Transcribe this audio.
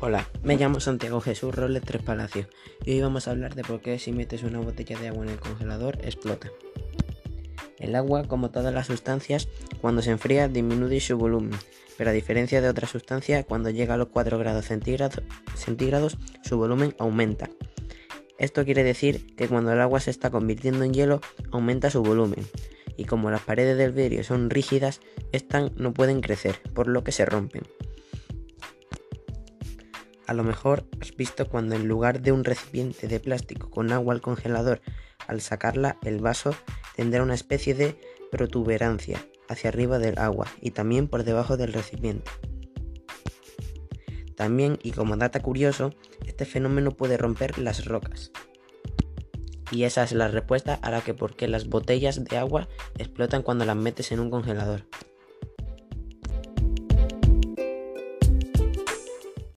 Hola, me llamo Santiago Jesús Robles Tres Palacios y hoy vamos a hablar de por qué si metes una botella de agua en el congelador explota. El agua, como todas las sustancias, cuando se enfría disminuye su volumen, pero a diferencia de otras sustancias, cuando llega a los 4 grados centígrados, su volumen aumenta. Esto quiere decir que cuando el agua se está convirtiendo en hielo, aumenta su volumen, y como las paredes del vidrio son rígidas, estas no pueden crecer, por lo que se rompen. A lo mejor has visto cuando en lugar de un recipiente de plástico con agua al congelador, al sacarla el vaso tendrá una especie de protuberancia hacia arriba del agua y también por debajo del recipiente. También, y como data curioso, este fenómeno puede romper las rocas. Y esa es la respuesta a la que por qué las botellas de agua explotan cuando las metes en un congelador.